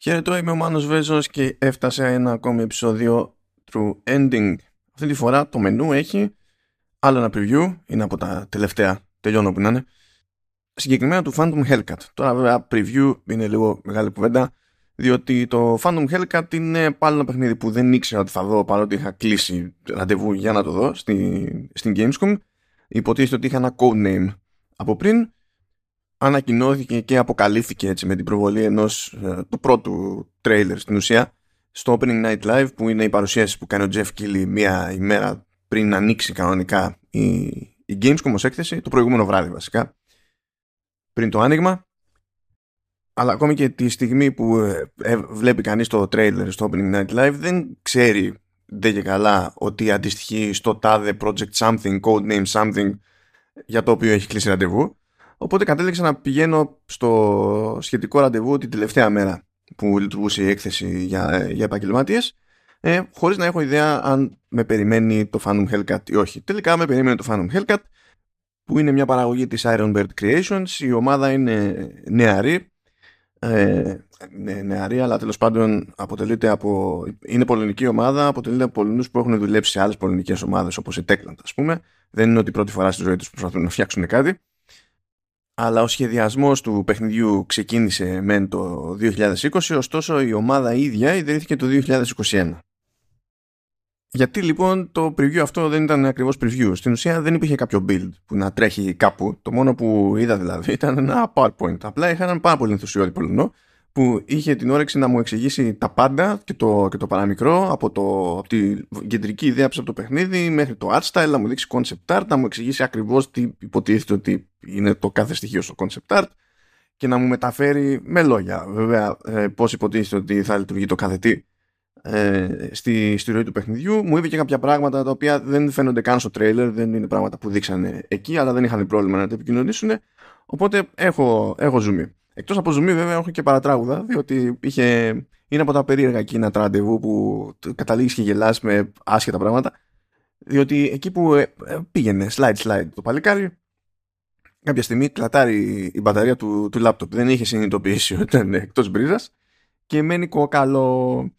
Χαίρετο, είμαι ο Μάνος Βέζος και έφτασε ένα ακόμη επεισόδιο True Ending. Αυτή τη φορά το μενού έχει άλλο ένα preview, είναι από τα τελευταία, τελειώνω που να είναι, συγκεκριμένα του Phantom Hellcat. Τώρα βέβαια preview είναι λίγο μεγάλη κουβέντα, διότι το Phantom Hellcat είναι πάλι ένα παιχνίδι που δεν ήξερα ότι θα δω παρότι είχα κλείσει ραντεβού για να το δω στη, στην Gamescom. Υποτίθεται ότι είχα ένα codename από πριν ανακοινώθηκε και αποκαλύφθηκε έτσι με την προβολή ενός ε, του πρώτου τρέιλερ στην ουσία στο Opening Night Live που είναι η παρουσίαση που κάνει ο Jeff Keighley μία ημέρα πριν ανοίξει κανονικά η, η Gamescom ως έκθεση το προηγούμενο βράδυ βασικά πριν το άνοιγμα. Αλλά ακόμη και τη στιγμή που ε, ε, βλέπει κανείς το τρέιλερ στο Opening Night Live δεν ξέρει δεν και καλά ότι αντιστοιχεί στο τάδε project something, code name something για το οποίο έχει κλείσει ραντεβού Οπότε κατέληξα να πηγαίνω στο σχετικό ραντεβού την τελευταία μέρα που λειτουργούσε η έκθεση για, για επαγγελματίες, ε, χωρίς να έχω ιδέα αν με περιμένει το Phantom Hellcat ή όχι. Τελικά με περιμένει το Phantom Hellcat, που είναι μια παραγωγή της Iron Bird Creations. Η ομάδα είναι νεαρή, ε, ναι, νεαρή, αλλά τέλος πάντων αποτελείται από. είναι πολωνική ομάδα, αποτελείται από Πολωνούς που έχουν δουλέψει σε άλλες πολωνικές ομάδες όπως η Techland, ας πούμε. Δεν είναι ότι πρώτη φορά στη ζωή τους προσπαθούν να φτιάξουν κάτι αλλά ο σχεδιασμός του παιχνιδιού ξεκίνησε μεν το 2020, ωστόσο η ομάδα ίδια ιδρύθηκε το 2021. Γιατί λοιπόν το preview αυτό δεν ήταν ακριβώς preview. Στην ουσία δεν υπήρχε κάποιο build που να τρέχει κάπου. Το μόνο που είδα δηλαδή ήταν ένα PowerPoint. Απλά είχα έναν πάρα πολύ ενθουσιώδη πολυνό που είχε την όρεξη να μου εξηγήσει τα πάντα και το, και το παραμικρό από, το, από την κεντρική ιδέα από το παιχνίδι μέχρι το art style, να μου δείξει concept art, να μου εξηγήσει ακριβώς τι υποτίθεται ότι είναι το κάθε στοιχείο στο concept art και να μου μεταφέρει με λόγια βέβαια ε, πώς υποτίθεται ότι θα λειτουργεί το κάθε τι ε, στη, στη ροή του παιχνιδιού. Μου είπε και κάποια πράγματα τα οποία δεν φαίνονται καν στο trailer, δεν είναι πράγματα που δείξανε εκεί, αλλά δεν είχαν πρόβλημα να τα επικοινωνήσουν. Οπότε έχω, έχω zoom. Εκτός από ζουμί, βέβαια, έχω και παρατράγουδα, διότι είχε, είναι από τα περίεργα εκείνα τα ραντεβού που καταλήγεις και γελάς με άσχετα πράγματα. Διότι εκεί που ε, ε, πήγαινε slide slide το παλικάρι, κάποια στιγμή κλατάρει η μπαταρία του, του laptop. Δεν είχε συνειδητοποιήσει ότι ήταν εκτός μπρίζας και μένει κοκαλό.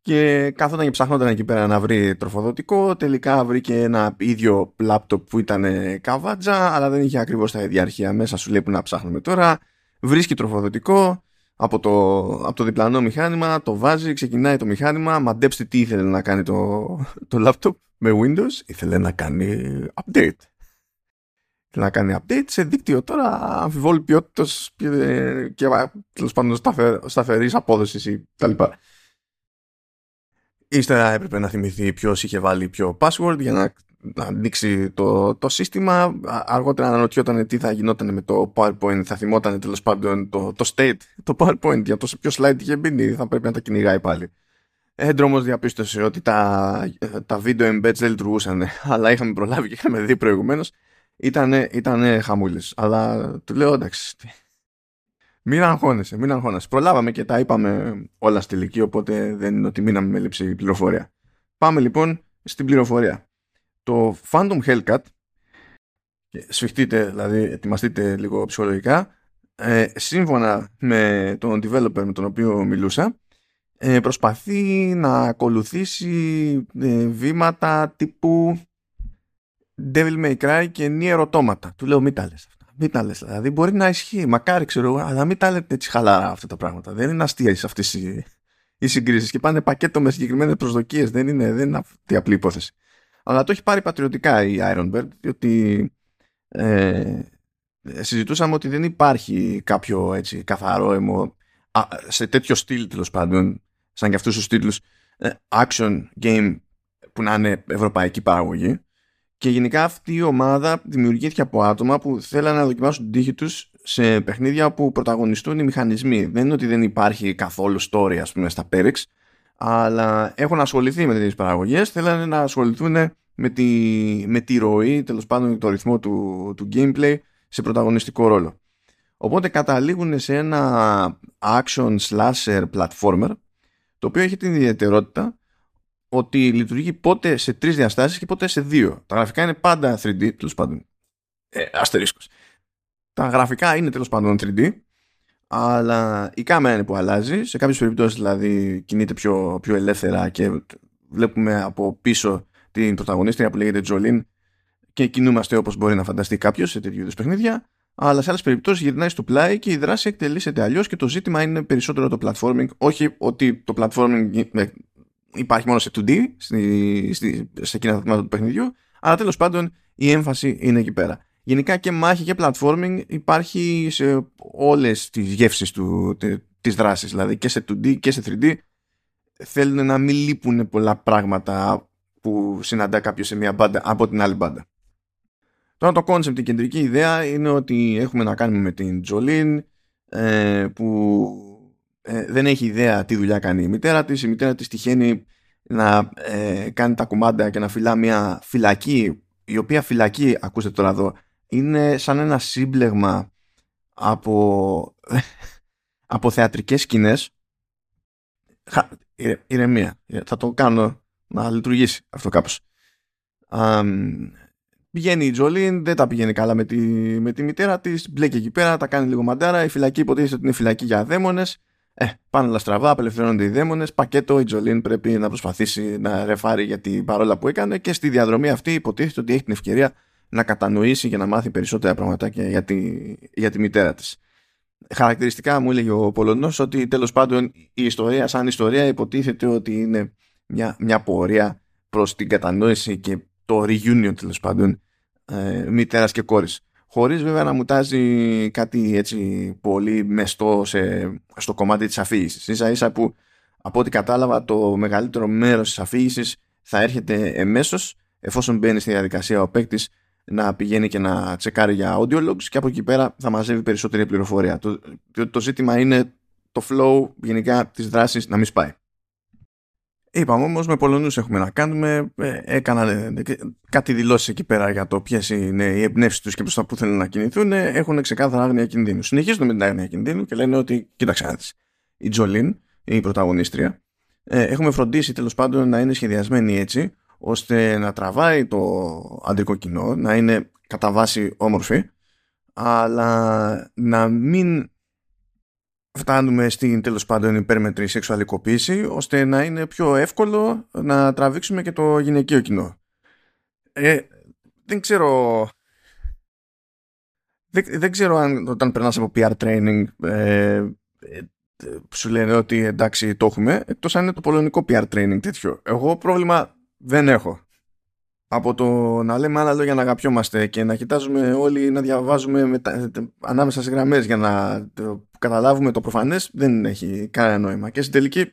Και κάθονταν και ψάχνονταν εκεί πέρα να βρει τροφοδοτικό. Τελικά βρήκε ένα ίδιο laptop που ήταν καβάτζα, αλλά δεν είχε ακριβώς τα ίδια αρχεία μέσα. Σου λέει που να ψάχνουμε τώρα; Βρίσκει τροφοδοτικό από το, από το διπλανό μηχάνημα, το βάζει, ξεκινάει το μηχάνημα, μαντέψτε τι ήθελε να κάνει το, το laptop με Windows, ήθελε να κάνει update. Ήθελε να κάνει update σε δίκτυο τώρα αμφιβόλη ποιότητας και, και τέλος πάντων σταθερής απόδοσης ή τα λοιπά. Ύστερα έπρεπε να θυμηθεί ποιος είχε βάλει ποιο password για να να ανοίξει το, το σύστημα. Αργότερα αναρωτιόταν τι θα γινόταν με το PowerPoint, θα θυμόταν τέλος πάντων το, το state, το PowerPoint για το σε ποιο slide είχε μπει, θα πρέπει να τα κυνηγάει πάλι. Έντρο διαπίστωσε ότι τα, τα video embeds δεν λειτουργούσαν, αλλά είχαμε προλάβει και είχαμε δει προηγουμένως. Ήτανε, ήτανε χαμούλης. Αλλά του λέω εντάξει. Μην αγχώνεσαι, μην αγχώνεσαι. Προλάβαμε και τα είπαμε όλα στη λυκή, οπότε δεν είναι ότι μείναμε με λήψη πληροφορία. Πάμε λοιπόν στην πληροφορία το Phantom Hellcat σφιχτείτε, δηλαδή ετοιμαστείτε λίγο ψυχολογικά ε, σύμφωνα με τον developer με τον οποίο μιλούσα ε, προσπαθεί να ακολουθήσει ε, βήματα τύπου Devil May Cry και νη ερωτώματα του λέω μην τα λες αυτά μην τα λες. Δηλαδή μπορεί να ισχύει μακάρι ξέρω εγώ αλλά μην τα λέτε έτσι χαλαρά αυτά τα πράγματα. Δεν είναι αστείες αυτές οι, οι συγκρίσεις και πάνε πακέτο με συγκεκριμένες προσδοκίες. Δεν είναι, δεν είναι αυτή απλή υπόθεση αλλά το έχει πάρει πατριωτικά η Ironbird διότι ε, συζητούσαμε ότι δεν υπάρχει κάποιο έτσι καθαρό αιμο σε τέτοιο στυλ τέλος πάντων σαν και αυτούς τους τίτλους ε, action game που να είναι ευρωπαϊκή παραγωγή και γενικά αυτή η ομάδα δημιουργήθηκε από άτομα που θέλανε να δοκιμάσουν την τύχη τους σε παιχνίδια που πρωταγωνιστούν οι μηχανισμοί. Δεν είναι ότι δεν υπάρχει καθόλου story ας πούμε στα Perex αλλά έχουν ασχοληθεί με τέτοιες παραγωγές, θέλανε να ασχοληθούν με τη, με τη ροή, τέλος πάντων το ρυθμό του, του gameplay σε πρωταγωνιστικό ρόλο. Οπότε καταλήγουν σε ένα action slasher platformer το οποίο έχει την ιδιαιτερότητα ότι λειτουργεί πότε σε τρεις διαστάσεις και πότε σε δύο. Τα γραφικά είναι πάντα 3D, τέλος πάντων. Ε, αστερίσκος. Τα γραφικά είναι τέλος πάντων 3D αλλά η κάμερα είναι που αλλάζει. Σε κάποιες περιπτώσεις δηλαδή κινείται πιο, πιο ελεύθερα και βλέπουμε από πίσω την πρωταγωνίστρια που λέγεται Τζολίν και κινούμαστε όπως μπορεί να φανταστεί κάποιος σε τέτοιου είδους παιχνίδια αλλά σε άλλες περιπτώσεις γυρνάει στο πλάι και η δράση εκτελήσεται αλλιώς και το ζήτημα είναι περισσότερο το platforming. Όχι ότι το platforming ε, υπάρχει μόνο σε 2D, στη, στη, σε εκείνα τα τμήματα του παιχνιδιού, αλλά τέλος πάντων η έμφαση είναι εκεί πέρα. Γενικά και μάχη και platforming υπάρχει σε όλες τις γεύσεις του, της δράσης, δηλαδή και σε 2D και σε 3D θέλουν να μην λείπουν πολλά πράγματα που συναντά κάποιος σε μια μπάντα από την άλλη μπάντα. Τώρα το concept, η κεντρική ιδέα είναι ότι έχουμε να κάνουμε με την Τζολίν ε, που ε, δεν έχει ιδέα τι δουλειά κάνει η μητέρα της. Η μητέρα της τυχαίνει να ε, κάνει τα κουμάντα και να φυλά μια φυλακή η οποία φυλακή, ακούστε τώρα εδώ, είναι σαν ένα σύμπλεγμα από, από θεατρικές σκηνές ηρεμία θα το κάνω να λειτουργήσει αυτό κάπως Πηγαίνει η Τζολίν, δεν τα πηγαίνει καλά με τη, με τη μητέρα της. Μπλέκει εκεί πέρα, τα κάνει λίγο μαντάρα. Η φυλακή υποτίθεται ότι είναι φυλακή για δαίμονες. Ε, πάνε όλα στραβά, απελευθερώνονται οι δαίμονες. Πακέτο, η Τζολίν πρέπει να προσπαθήσει να ρεφάρει για την παρόλα που έκανε και στη διαδρομή αυτή υποτίθεται ότι έχει την ευκαιρία να κατανοήσει και να μάθει περισσότερα πραγματάκια για τη, για τη μητέρα της. Χαρακτηριστικά μου έλεγε ο Πολωνός ότι τέλος πάντων η ιστορία, σαν ιστορία, υποτίθεται ότι είναι μια, μια πορεία προς την κατανόηση και το reunion τέλος πάντων ε, μητέρας και κόρης χωρίς βέβαια να μου τάζει κάτι έτσι πολύ μεστό σε, στο κομμάτι της αφήγησης ίσα ίσα που από ό,τι κατάλαβα το μεγαλύτερο μέρος της αφήγησης θα έρχεται εμέσως εφόσον μπαίνει στη διαδικασία ο παίκτης να πηγαίνει και να τσεκάρει για audio logs και από εκεί πέρα θα μαζεύει περισσότερη πληροφορία. Το, το, το ζήτημα είναι το flow γενικά της δράσης να μην σπάει. Είπαμε όμως με Πολωνούς έχουμε να κάνουμε. Ε, έκαναν ε, κάτι δηλώσεις εκεί πέρα για το ποιες είναι οι εμπνεύσεις τους και προς τα που θέλουν να κινηθούν. Έχουν ξεκάθαρα άγνοια κινδύνου. Συνεχίζουν με την άγνοια κινδύνου και λένε ότι, κοίταξε να Η Τζολίν, η πρωταγωνίστρια, ε, έχουμε φροντίσει τέλος πάντων να είναι σχεδιασμένη έτσι ώστε να τραβάει το αντρικό κοινό, να είναι κατά βάση όμορφη, αλλά να μην φτάνουμε στην τέλος πάντων υπέρμετρη σεξουαλικοποίηση ώστε να είναι πιο εύκολο να τραβήξουμε και το γυναικείο κοινό. Ε, δεν ξέρω δεν, δεν ξέρω αν όταν περνάς από PR training ε, ε, σου λένε ότι εντάξει το έχουμε εκτός αν είναι το πολωνικό PR training τέτοιο. Εγώ πρόβλημα δεν έχω. Από το να λέμε άλλα λόγια να αγαπιόμαστε και να κοιτάζουμε όλοι να διαβάζουμε μετα... ανάμεσα σε γραμμές για να καταλάβουμε το προφανές δεν έχει κανένα νόημα. Και στην τελική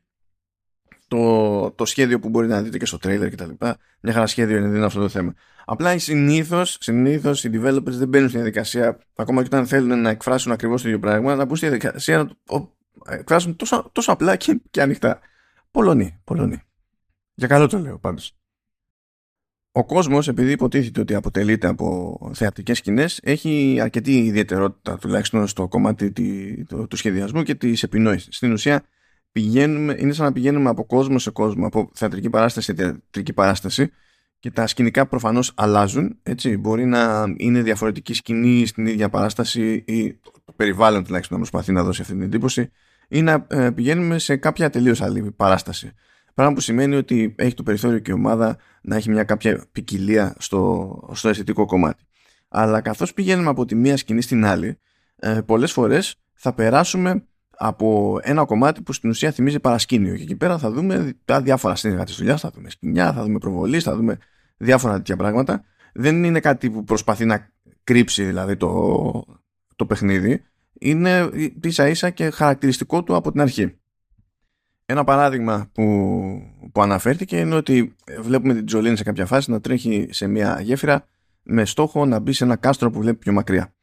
το, το σχέδιο που μπορεί να δείτε και στο τρέιλερ και τα λοιπά μια χαρά σχέδιο είναι, δεν είναι αυτό το θέμα. Απλά συνήθως, συνήθως οι developers δεν μπαίνουν στην διαδικασία ακόμα και όταν θέλουν να εκφράσουν ακριβώς το ίδιο πράγμα να μπουν στη διαδικασία να το εκφράσουν τόσο, τόσο απλά και, και ανοιχτά. Πολωνοί, Πολωνοί για καλό το λέω πάντως ο κόσμος επειδή υποτίθεται ότι αποτελείται από θεατρικές σκηνές έχει αρκετή ιδιαιτερότητα τουλάχιστον στο κομμάτι του σχεδιασμού και της επινόησης. Στην ουσία πηγαίνουμε, είναι σαν να πηγαίνουμε από κόσμο σε κόσμο, από θεατρική παράσταση σε θεατρική παράσταση και τα σκηνικά προφανώς αλλάζουν. Έτσι. Μπορεί να είναι διαφορετική σκηνή στην ίδια παράσταση ή το περιβάλλον τουλάχιστον να προσπαθεί να δώσει αυτή την εντύπωση ή να ε, πηγαίνουμε σε κάποια τελείως άλλη παράσταση. Πράγμα που σημαίνει ότι έχει το περιθώριο και η ομάδα να έχει μια κάποια ποικιλία στο, στο αισθητικό κομμάτι. Αλλά καθώς πηγαίνουμε από τη μία σκηνή στην άλλη, ε, πολλές φορές θα περάσουμε από ένα κομμάτι που στην ουσία θυμίζει παρασκήνιο. Και εκεί πέρα θα δούμε τα διάφορα σύνδεγα της δουλειάς, θα δούμε σκηνιά, θα δούμε προβολής, θα δούμε διάφορα τέτοια πράγματα. Δεν είναι κάτι που προσπαθεί να κρύψει δηλαδή το, το παιχνίδι. Είναι ίσα ίσα και χαρακτηριστικό του από την αρχή. Ένα παράδειγμα που, που αναφέρθηκε είναι ότι βλέπουμε την Τζολίν σε κάποια φάση να τρέχει σε μια γέφυρα με στόχο να μπει σε ένα κάστρο που βλέπει πιο μακριά.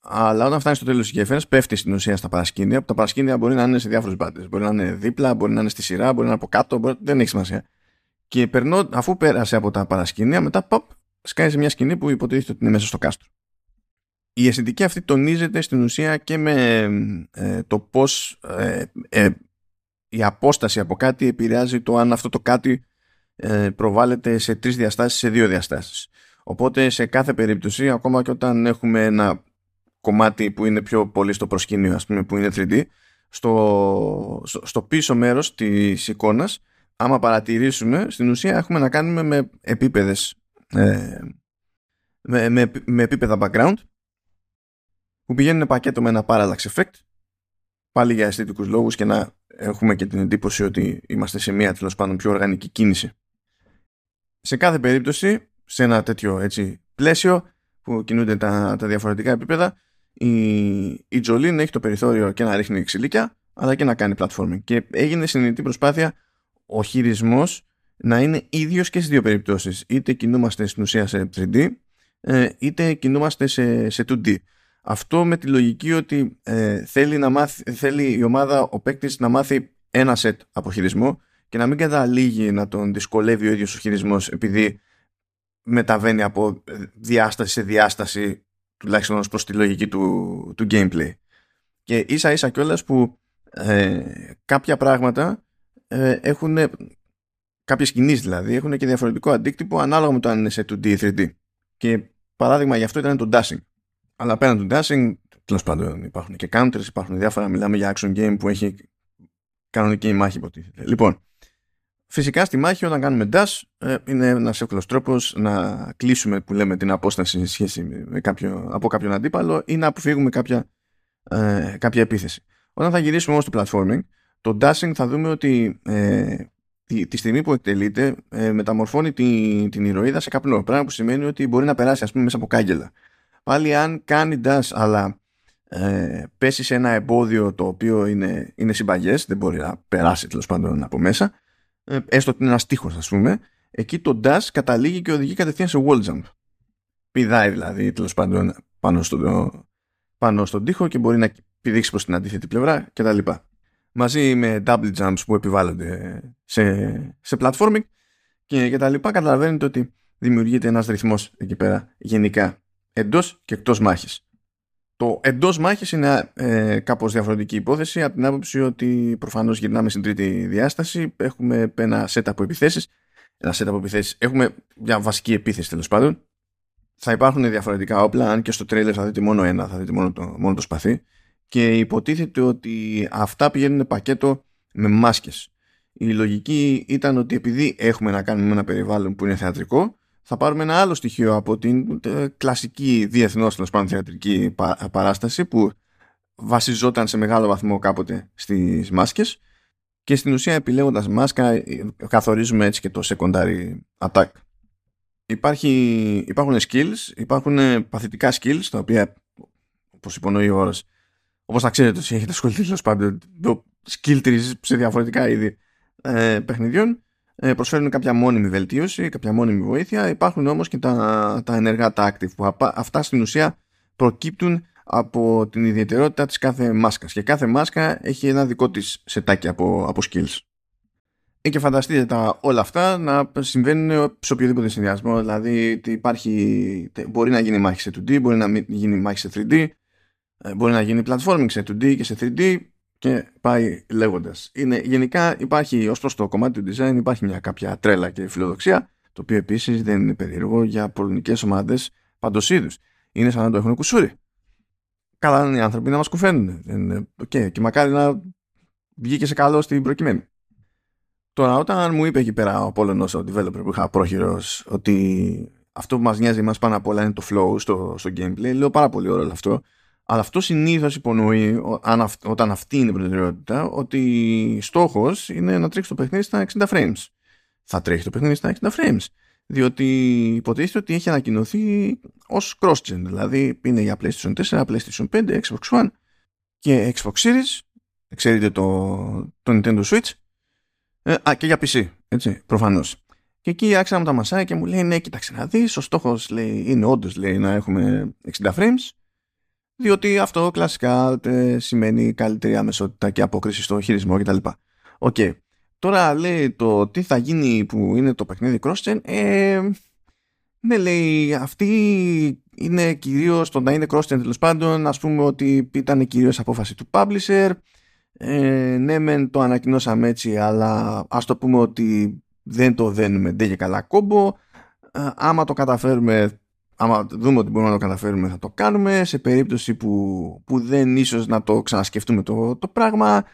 Αλλά όταν φτάνει στο τέλος της γέφυρας, πέφτει στην ουσία στα παρασκήνια. Που τα παρασκήνια μπορεί να είναι σε διάφορους μπάντες. Μπορεί να είναι δίπλα, μπορεί να είναι στη σειρά, μπορεί να είναι από κάτω, μπορεί... δεν έχει σημασία. Και περνώ, αφού πέρασε από τα παρασκήνια, μετά ποπ, σκάει σε μια σκηνή που υποτίθεται ότι είναι μέσα στο κάστρο. Η αισθητική αυτή τονίζεται στην ουσία και με ε, το πώς ε, ε, η απόσταση από κάτι επηρεάζει το αν αυτό το κάτι ε, προβάλλεται σε τρεις διαστάσεις, σε δύο διαστάσεις. Οπότε σε κάθε περίπτωση, ακόμα και όταν έχουμε ένα κομμάτι που είναι πιο πολύ στο προσκήνιο, ας πούμε, που είναι 3D, στο, στο πίσω μέρος της εικόνας, άμα παρατηρήσουμε, στην ουσία έχουμε να κάνουμε με επίπεδες, ε, με, με, με επίπεδα background, που πηγαίνουν πακέτο με ένα parallax effect, πάλι για αισθητικούς λόγους και να έχουμε και την εντύπωση ότι είμαστε σε μια τέλος πάντων πιο οργανική κίνηση. Σε κάθε περίπτωση, σε ένα τέτοιο έτσι, πλαίσιο που κινούνται τα, τα διαφορετικά επίπεδα, η, η Jolene έχει το περιθώριο και να ρίχνει ξυλίκια, αλλά και να κάνει platforming. Και έγινε συνειδητή προσπάθεια ο χειρισμός να είναι ίδιος και στις δύο περιπτώσεις. Είτε κινούμαστε στην ουσία σε 3D, ε, είτε κινούμαστε σε, σε 2D. Αυτό με τη λογική ότι ε, θέλει, να μάθει, θέλει η ομάδα, ο παίκτης να μάθει ένα σετ από χειρισμό και να μην καταλήγει να τον δυσκολεύει ο ίδιος ο χειρισμός επειδή μεταβαίνει από διάσταση σε διάσταση τουλάχιστον ως προς τη λογική του, του gameplay. Και ίσα ίσα κιόλας που ε, κάποια πράγματα ε, έχουν κάποιες κινήσεις δηλαδή έχουν και διαφορετικό αντίκτυπο ανάλογα με το αν είναι σε 2D ή 3D. Και παράδειγμα γι' αυτό ήταν το dashing. Αλλά πέραν του dashing, τέλος πάντων υπάρχουν και counters, υπάρχουν διάφορα. Μιλάμε για action game που έχει κανονική μάχη υποτίθεται. Λοιπόν, φυσικά στη μάχη όταν κάνουμε dash ε, είναι ένας εύκολος τρόπος να κλείσουμε που λέμε την απόσταση σε σχέση με κάποιο, από κάποιον αντίπαλο ή να αποφύγουμε κάποια, ε, κάποια επίθεση. Όταν θα γυρίσουμε όμως στο platforming, το dashing θα δούμε ότι ε, τη, τη στιγμή που εκτελείται ε, μεταμορφώνει την, την ηρωίδα σε καπνό. Πράγμα που σημαίνει ότι μπορεί να περάσει ας πούμε μέσα από κάγκελα. Πάλι αν κάνει dash αλλά ε, πέσει σε ένα εμπόδιο το οποίο είναι, είναι συμπαγές, δεν μπορεί να περάσει τέλος πάντων από μέσα, ε, έστω ότι είναι ένας τείχο, ας πούμε, εκεί το dash καταλήγει και οδηγεί κατευθείαν σε wall jump. Πηδάει δηλαδή τέλος πάντων πάνω, στο, πάνω στον τοίχο και μπορεί να πηδήξει προς την αντίθετη πλευρά κτλ. Μαζί με double jumps που επιβάλλονται σε, σε platforming και, και τα λοιπά καταλαβαίνετε ότι δημιουργείται ένας ρυθμός εκεί πέρα γενικά εντός και εκτός μάχης. Το εντός μάχης είναι ε, κάπως διαφορετική υπόθεση από την άποψη ότι προφανώς γυρνάμε στην τρίτη διάσταση. Έχουμε ένα set από επιθέσεις. Ένα set από επιθέσεις. Έχουμε μια βασική επίθεση τέλος πάντων. Θα υπάρχουν διαφορετικά όπλα, αν και στο τρέιλερ θα δείτε μόνο ένα, θα δείτε μόνο το, μόνο το σπαθί. Και υποτίθεται ότι αυτά πηγαίνουν πακέτο με μάσκες. Η λογική ήταν ότι επειδή έχουμε να κάνουμε ένα περιβάλλον που είναι θεατρικό, θα πάρουμε ένα άλλο στοιχείο από την ε, κλασική διεθνώς τέλος θεατρική παράσταση που βασιζόταν σε μεγάλο βαθμό κάποτε στις μάσκες και στην ουσία επιλέγοντας μάσκα ε, καθορίζουμε έτσι και το secondary attack. Υπάρχει, υπάρχουν skills, υπάρχουν παθητικά skills τα οποία όπως υπονοεί ο όρος όπως θα ξέρετε όσοι έχετε ασχοληθεί τέλος πάντων το skill trees σε διαφορετικά είδη ε, παιχνιδιών ε, προσφέρουν κάποια μόνιμη βελτίωση, κάποια μόνιμη βοήθεια. Υπάρχουν όμως και τα, τα ενεργά, τα active, που αυτά στην ουσία προκύπτουν από την ιδιαιτερότητα της κάθε μάσκας. Και κάθε μάσκα έχει ένα δικό της σετάκι από, από skills. Ε, και φανταστείτε τα όλα αυτά να συμβαίνουν σε οποιοδήποτε συνδυασμό. Δηλαδή υπάρχει, μπορεί να γίνει μάχη σε 2D, μπορεί να γίνει μάχη σε 3D, ε, μπορεί να γίνει platforming σε 2D και σε 3D και πάει λέγοντας. Γενικά υπάρχει ω προ το κομμάτι του design υπάρχει μια κάποια τρέλα και φιλοδοξία, το οποίο επίσης δεν είναι περίεργο για πολιτικές ομάδες παντός είδους. Είναι σαν να το έχουν κουσούρι. Καλά είναι οι άνθρωποι να μας κουφαίνουν. Okay. Και μακάρι να βγήκε σε καλό στην προκειμένη. Τώρα, όταν μου είπε εκεί πέρα ο Πόλωνο, ο developer που είχα πρόχειρος, ότι αυτό που μας νοιάζει μα πάνω απ' όλα είναι το flow στο, στο gameplay, λέω πάρα πολύ ωραίο αυτό. Αλλά αυτό συνήθως υπονοεί, όταν αυτή είναι η προτεραιότητα, ότι στόχος είναι να τρέξει το παιχνίδι στα 60 frames. Θα τρέχει το παιχνίδι στα 60 frames. Διότι υποτίθεται ότι έχει ανακοινωθεί ως cross-gen. Δηλαδή είναι για PlayStation 4, PlayStation 5, Xbox One και Xbox Series. Ξέρετε το, το Nintendo Switch. Ε, α, και για PC. Έτσι, προφανώς. Και εκεί άρχισε να μου τα μασάει και μου λέει: Ναι, κοίταξε να δεις. Ο στόχος είναι όντως να έχουμε 60 frames διότι αυτό κλασικά ε, σημαίνει καλύτερη αμεσότητα και απόκριση στο χειρισμό κτλ. OK. Okay. Τώρα λέει το τι θα γίνει που είναι το παιχνίδι cross ε, ναι λέει αυτή είναι κυρίως το να είναι cross τέλος πάντων ας πούμε ότι ήταν κυρίως απόφαση του publisher ε, ναι μεν το ανακοινώσαμε έτσι αλλά ας το πούμε ότι δεν το δένουμε ντε και καλά κόμπο ε, άμα το καταφέρουμε άμα δούμε ότι μπορούμε να το καταφέρουμε θα το κάνουμε. Σε περίπτωση που, που δεν ίσως να το ξανασκεφτούμε το, το πράγμα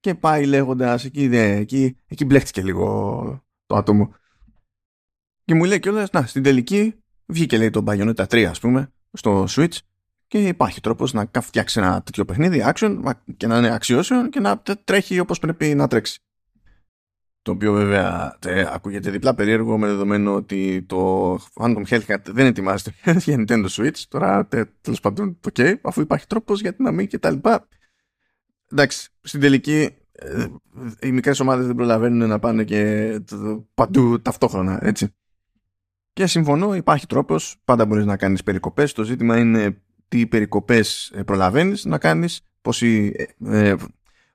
και πάει λέγοντας εκεί, δε, εκεί, εκεί μπλέχτηκε λίγο το άτομο και μου λέει κιόλας να στην τελική βγήκε λέει το Bayonetta 3 ας πούμε στο Switch και υπάρχει τρόπος να φτιάξει ένα τέτοιο παιχνίδι action και να είναι αξιώσεων και να τρέχει όπως πρέπει να τρέξει το οποίο βέβαια τε, ακούγεται διπλά περίεργο με δεδομένο ότι το Phantom Hellcat δεν ετοιμάζεται για Nintendo Switch. Τώρα τέλος πάντων, OK, okay, αφού υπάρχει τρόπος γιατί να μην και τα λοιπά. Εντάξει, στην τελική ε, οι μικρές ομάδες δεν προλαβαίνουν να πάνε και παντού ταυτόχρονα, έτσι. Και συμφωνώ, υπάρχει τρόπος. Πάντα μπορείς να κάνεις περικοπές. Το ζήτημα είναι τι περικοπές ε, προλαβαίνεις να κάνεις, ε,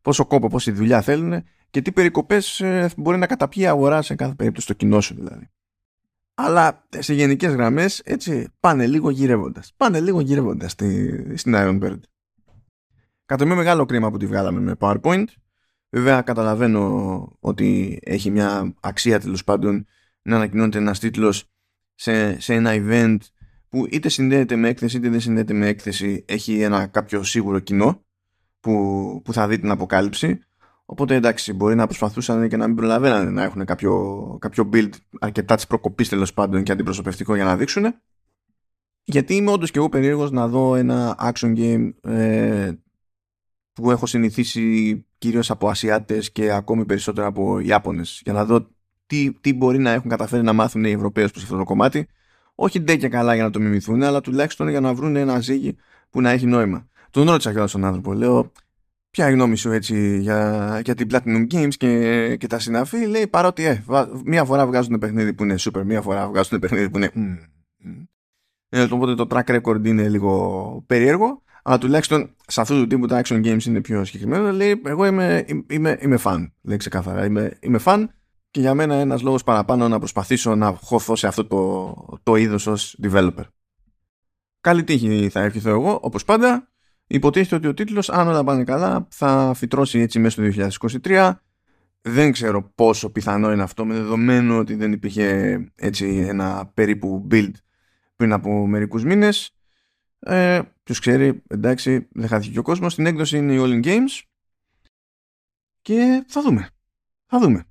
πόσο κόπο, πόση δουλειά θέλουν και τι περικοπές ε, μπορεί να καταπιεί η αγορά σε κάθε περίπτωση το κοινό σου δηλαδή. Αλλά σε γενικές γραμμές έτσι πάνε λίγο γυρεύοντας. Πάνε λίγο γυρεύοντας στη, στην Iron Bird. Κατά με μεγάλο κρίμα που τη βγάλαμε με PowerPoint. Βέβαια καταλαβαίνω ότι έχει μια αξία τέλος πάντων να ανακοινώνεται ένας τίτλος σε, σε ένα event που είτε συνδέεται με έκθεση είτε δεν συνδέεται με έκθεση έχει ένα κάποιο σίγουρο κοινό που, που θα δει την αποκάλυψη Οπότε εντάξει, μπορεί να προσπαθούσαν και να μην προλαβαίνανε να έχουν κάποιο, κάποιο build αρκετά της προκοπής τέλος πάντων και αντιπροσωπευτικό για να δείξουν. Γιατί είμαι όντως και εγώ περίεργος να δω ένα action game ε, που έχω συνηθίσει κυρίως από Ασιάτες και ακόμη περισσότερο από Ιάπωνες. Για να δω τι, τι μπορεί να έχουν καταφέρει να μάθουν οι Ευρωπαίοι προς αυτό το κομμάτι. Όχι ντε και καλά για να το μιμηθούν, αλλά τουλάχιστον για να βρουν ένα ζύγι που να έχει νόημα. Τον ρώτησα κιόλας τον άνθρωπο. Λέω, ποια η γνώμη σου έτσι για, για την Platinum Games και, και τα συναφή; Λέει παρότι ε, μία φορά βγάζουν παιχνίδι που είναι super μία φορά βγάζουν παιχνίδι που είναι mm, ε, οπότε το track record είναι λίγο περίεργο αλλά τουλάχιστον σε αυτού του τύπου τα action games είναι πιο συγκεκριμένο. Λέει εγώ είμαι, είμαι, είμαι fan λέει ξεκάθαρα. Είμαι, είμαι fan και για μένα ένας λόγος παραπάνω να προσπαθήσω να χωθώ σε αυτό το, το είδος ως developer. Καλή τύχη θα έρχεται εγώ όπως πάντα Υποτίθεται ότι ο τίτλος, αν όλα πάνε καλά, θα φυτρώσει έτσι μέσα στο 2023. Δεν ξέρω πόσο πιθανό είναι αυτό με δεδομένο ότι δεν υπήρχε έτσι ένα περίπου build πριν από μερικούς μήνες. Ε, ποιος ξέρει, εντάξει, δεν χάθηκε και ο κόσμος. Στην έκδοση είναι η All in Games και θα δούμε. Θα δούμε.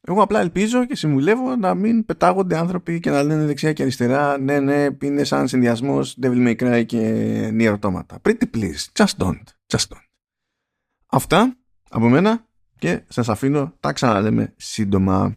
Εγώ απλά ελπίζω και συμβουλεύω να μην πετάγονται άνθρωποι και να λένε δεξιά και αριστερά ναι, ναι, είναι σαν συνδυασμός Devil May Cry και Nier Automata. Pretty please, just don't, just don't. Αυτά από μένα και σας αφήνω, τα ξαναλέμε σύντομα.